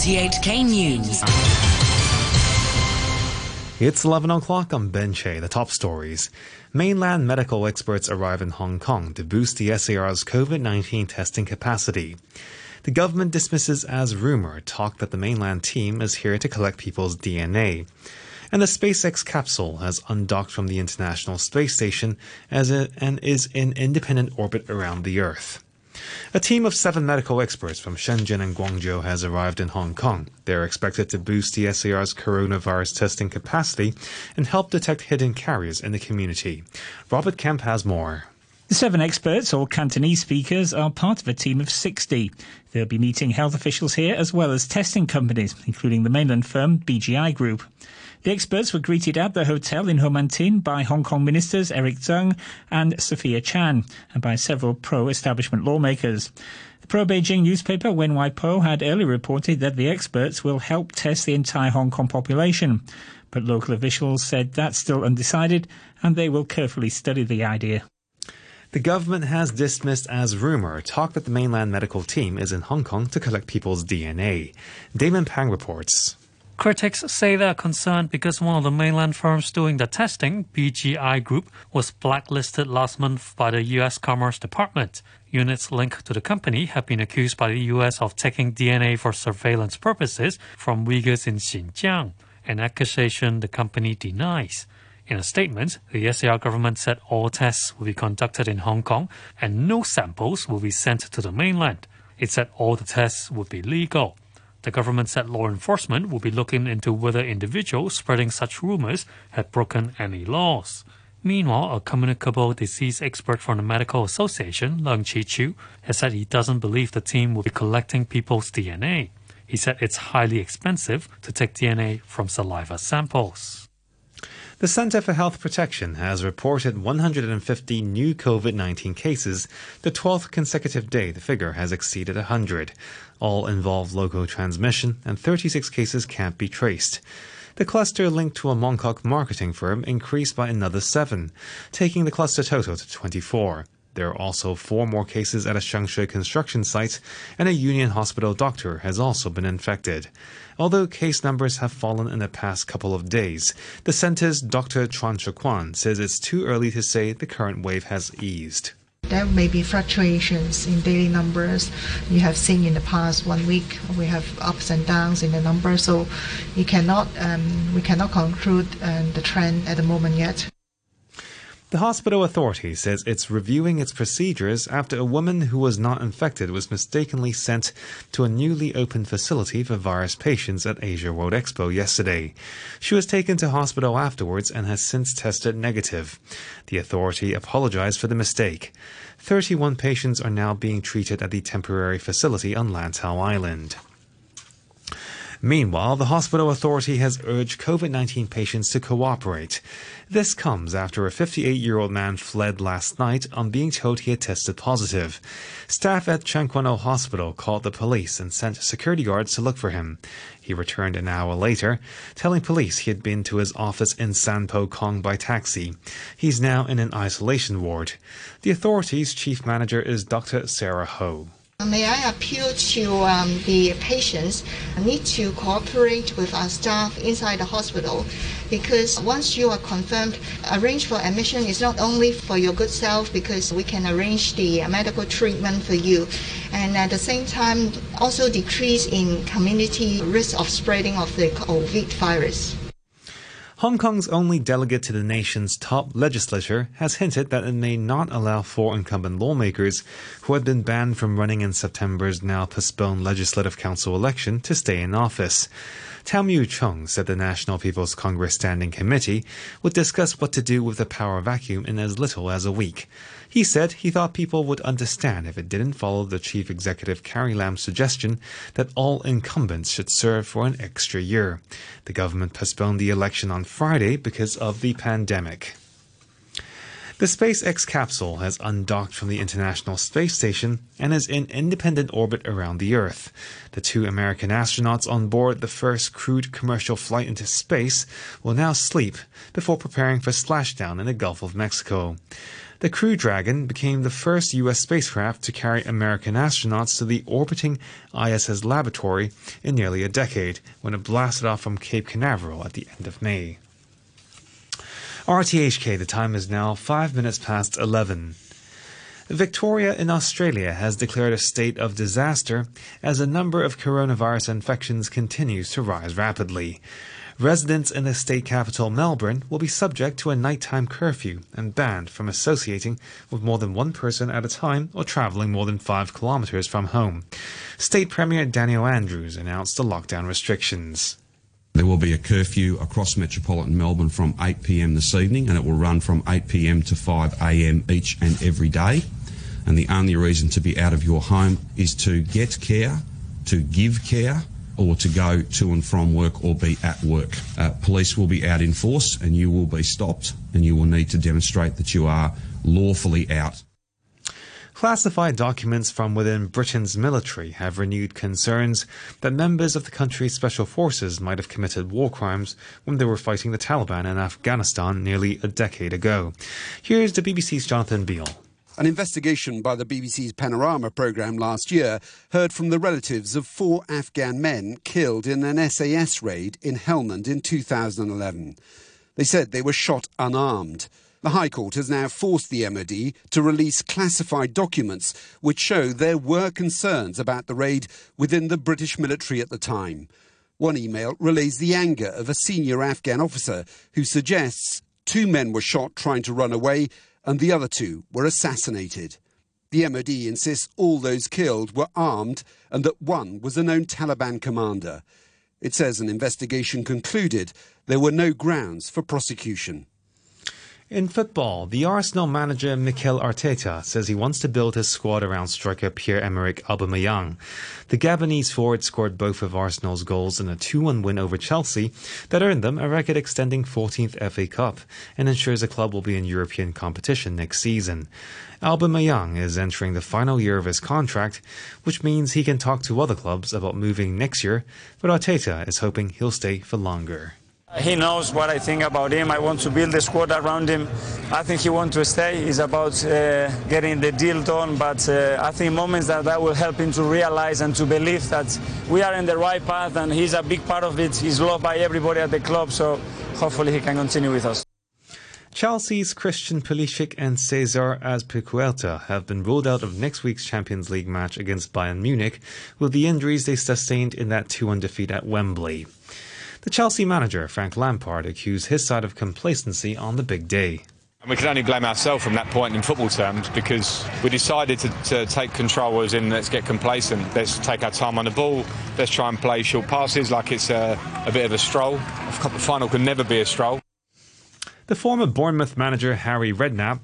RTHK News. It's 11 o'clock on Benche, the top stories. Mainland medical experts arrive in Hong Kong to boost the SAR's COVID 19 testing capacity. The government dismisses as rumor talk that the mainland team is here to collect people's DNA. And the SpaceX capsule has undocked from the International Space Station as it, and is in independent orbit around the Earth. A team of seven medical experts from Shenzhen and Guangzhou has arrived in Hong Kong. They are expected to boost the SAR's coronavirus testing capacity and help detect hidden carriers in the community. Robert Kemp has more. The seven experts, or Cantonese speakers, are part of a team of 60. They'll be meeting health officials here as well as testing companies, including the mainland firm BGI Group. The experts were greeted at the hotel in Ho Man Tin by Hong Kong ministers Erick Tsang and Sophia Chan, and by several pro-establishment lawmakers. The pro-Beijing newspaper Wen Wei Po had earlier reported that the experts will help test the entire Hong Kong population. But local officials said that's still undecided and they will carefully study the idea. The government has dismissed as rumor talk that the mainland medical team is in Hong Kong to collect people's DNA. Damon Pang reports. Critics say they are concerned because one of the mainland firms doing the testing, BGI Group, was blacklisted last month by the U.S. Commerce Department. Units linked to the company have been accused by the U.S. of taking DNA for surveillance purposes from Uyghurs in Xinjiang, an accusation the company denies. In a statement, the SAR government said all tests will be conducted in Hong Kong and no samples will be sent to the mainland. It said all the tests would be legal. The government said law enforcement will be looking into whether individuals spreading such rumors had broken any laws. Meanwhile, a communicable disease expert from the Medical Association, Leung Chi Chiu, has said he doesn't believe the team will be collecting people's DNA. He said it's highly expensive to take DNA from saliva samples. The Center for Health Protection has reported 150 new COVID 19 cases, the 12th consecutive day the figure has exceeded 100. All involve local transmission, and 36 cases can't be traced. The cluster linked to a Mongkok marketing firm increased by another seven, taking the cluster total to 24. There are also four more cases at a Sheung Shui construction site, and a Union Hospital doctor has also been infected. Although case numbers have fallen in the past couple of days, the center's Dr. Chuang Shuk-kwan says it's too early to say the current wave has eased. There may be fluctuations in daily numbers. You have seen in the past one week we have ups and downs in the numbers, so you cannot um, we cannot conclude um, the trend at the moment yet. The hospital authority says it's reviewing its procedures after a woman who was not infected was mistakenly sent to a newly opened facility for virus patients at Asia World Expo yesterday. She was taken to hospital afterwards and has since tested negative. The authority apologized for the mistake. 31 patients are now being treated at the temporary facility on Lantau Island. Meanwhile, the hospital authority has urged COVID 19 patients to cooperate. This comes after a 58 year old man fled last night on being told he had tested positive. Staff at Tseung Kwan O Hospital called the police and sent security guards to look for him. He returned an hour later, telling police he had been to his office in San Po Kong by taxi. He's now in an isolation ward. The authority's chief manager is Dr. Sara Ho. May I appeal to um, the patients need to cooperate with our staff inside the hospital because once you are confirmed, arrange for admission is not only for your good self because we can arrange the medical treatment for you and at the same time also decrease in community risk of spreading of the COVID virus. Hong Kong's only delegate to the nation's top legislature has hinted that it may not allow four incumbent lawmakers who had been banned from running in September's now postponed Legislative Council election to stay in office. Tam Yiu Chung said the National People's Congress Standing Committee would discuss what to do with the power vacuum in as little as a week. He said he thought people would understand if it didn't follow the chief executive Carrie Lam's suggestion that all incumbents should serve for an extra year. The government postponed the election on Friday because of the pandemic. The SpaceX capsule has undocked from the International Space Station and is in independent orbit around the Earth. The two American astronauts on board the first crewed commercial flight into space will now sleep before preparing for splashdown in the Gulf of Mexico. The Crew Dragon became the first U.S. spacecraft to carry American astronauts to the orbiting ISS laboratory in nearly a decade when it blasted off from Cape Canaveral at the end of May. RTHK, the time is now 5 minutes past 11. Victoria in Australia has declared a state of disaster as the number of coronavirus infections continues to rise rapidly. Residents in the state capital, Melbourne, will be subject to a nighttime curfew and banned from associating with more than one person at a time or travelling more than five kilometres from home. State Premier Daniel Andrews announced the lockdown restrictions. There will be a curfew across metropolitan Melbourne from 8 pm this evening and it will run from 8 pm to 5 am each and every day. And the only reason to be out of your home is to get care, to give care, or to go to and from work or be at work. Uh, police will be out in force and you will be stopped and you will need to demonstrate that you are lawfully out. Classified documents from within Britain's military have renewed concerns that members of the country's special forces might have committed war crimes when they were fighting the Taliban in Afghanistan nearly a decade ago. Here's the BBC's Jonathan Beale. An investigation by the BBC's Panorama programme last year heard from the relatives of four Afghan men killed in an SAS raid in Helmand in 2011. They said they were shot unarmed. The High Court has now forced the MOD to release classified documents which show there were concerns about the raid within the British military at the time. One email relays the anger of a senior Afghan officer who suggests two men were shot trying to run away and the other two were assassinated. The MOD insists all those killed were armed and that one was a known Taliban commander. It says an investigation concluded there were no grounds for prosecution. In football, the Arsenal manager Mikel Arteta says he wants to build his squad around striker Pierre-Emerick Aubameyang. The Gabonese forward scored both of Arsenal's goals in a 2-1 win over Chelsea that earned them a record-extending 14th FA Cup and ensures the club will be in European competition next season. Aubameyang is entering the final year of his contract, which means he can talk to other clubs about moving next year, but Arteta is hoping he'll stay for longer. He knows what I think about him. I want to build a squad around him. I think he wants to stay. It's about uh, getting the deal done, but uh, I think moments that that will help him to realize and to believe that we are in the right path, and he's a big part of it. He's loved by everybody at the club, so hopefully he can continue with us. Chelsea's Christian Pulisic and Cesar Azpilicueta have been ruled out of next week's Champions League match against Bayern Munich with the injuries they sustained in that 2-1 defeat at Wembley. The Chelsea manager, Frank Lampard, accused his side of complacency on the big day. And we can only blame ourselves from that point in football terms because we decided to, to take control as in let's get complacent, let's take our time on the ball, let's try and play short passes like it's a, a bit of a stroll. A final can never be a stroll. The former Bournemouth manager Harry Redknapp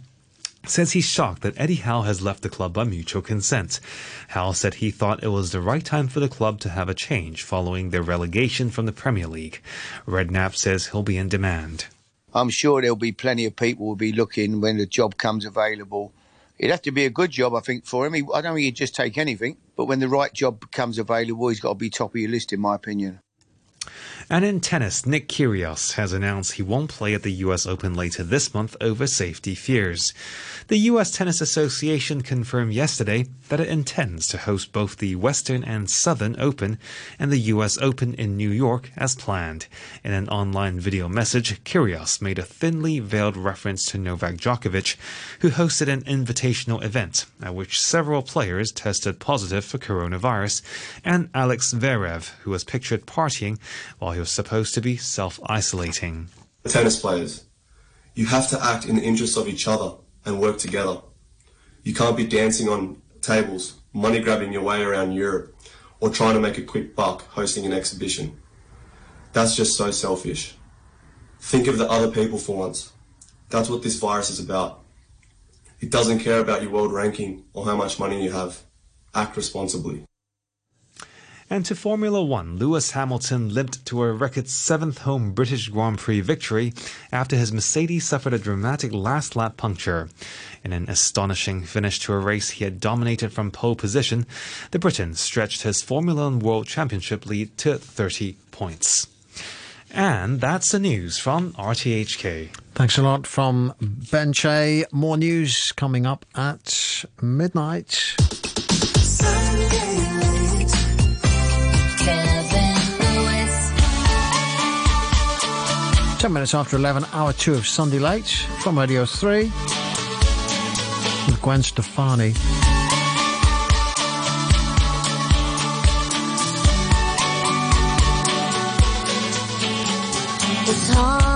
says he's shocked that Eddie Howe has left the club by mutual consent. Howe said he thought it was the right time for the club to have a change following their relegation from the Premier League. Redknapp says he'll be in demand. I'm sure there'll be plenty of people will be looking when the job comes available. It'd have to be a good job, I think, for him. I don't think he'd just take anything, but when the right job becomes available, he's got to be top of your list, in my opinion. And in tennis, Nick Kyrgios has announced he won't play at the US Open later this month over safety fears. The U.S. Tennis Association confirmed yesterday that it intends to host both the Western and Southern Open and the U.S. Open in New York as planned. In an online video message, Kyrgios made a thinly veiled reference to Novak Djokovic, who hosted an invitational event at which several players tested positive for coronavirus, and Alex Zverev, who was pictured partying while he was supposed to be self-isolating. Tennis players, you have to act in the interests of each other and work together. You can't be dancing on tables, money grabbing your way around Europe, or trying to make a quick buck hosting an exhibition. That's just so selfish. Think of the other people for once. That's what this virus is about. It doesn't care about your world ranking or how much money you have. Act responsibly. And to Formula One, Lewis Hamilton limped to a record seventh home British Grand Prix victory after his Mercedes suffered a dramatic last lap puncture. In an astonishing finish to a race he had dominated from pole position, the Briton stretched his Formula One World Championship lead to 30 points. And that's the news from RTHK. Thanks a lot from Ben Che. More news coming up at midnight. Ten minutes after 11, hour two of Sunday Late from Radio 3 with Gwen Stefani. It's hard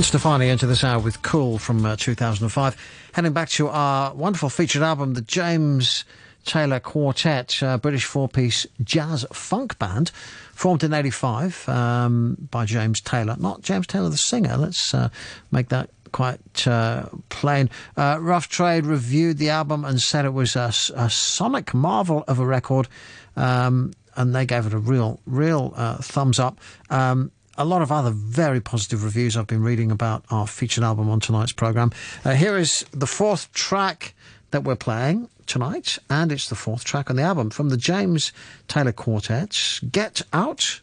Gwen Stefani into this hour with Cool from uh, 2005. Heading back to our wonderful featured album, the James Taylor Quartet, uh, British four-piece jazz funk band, formed in 85 um, by James Taylor. Not James Taylor the singer, let's uh, make that quite uh, plain. Uh, Rough Trade reviewed the album and said it was a, a sonic marvel of a record, um, and they gave it a real, real uh, thumbs up. Um, a lot of other very positive reviews I've been reading about our featured album on tonight's programme. Uh, here is the fourth track that we're playing tonight, and it's the fourth track on the album from the James Taylor Quartet Get Out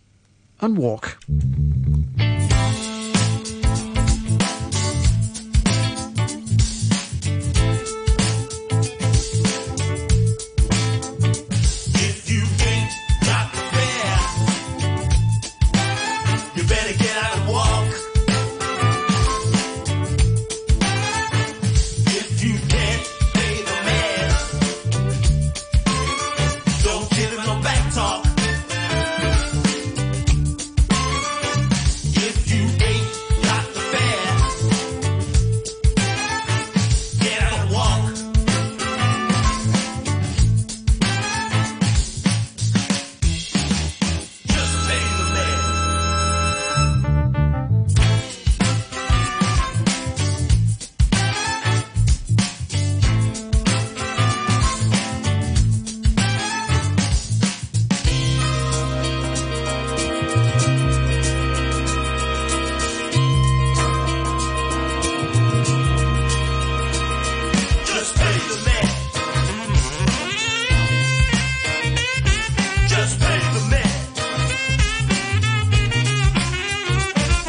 and Walk.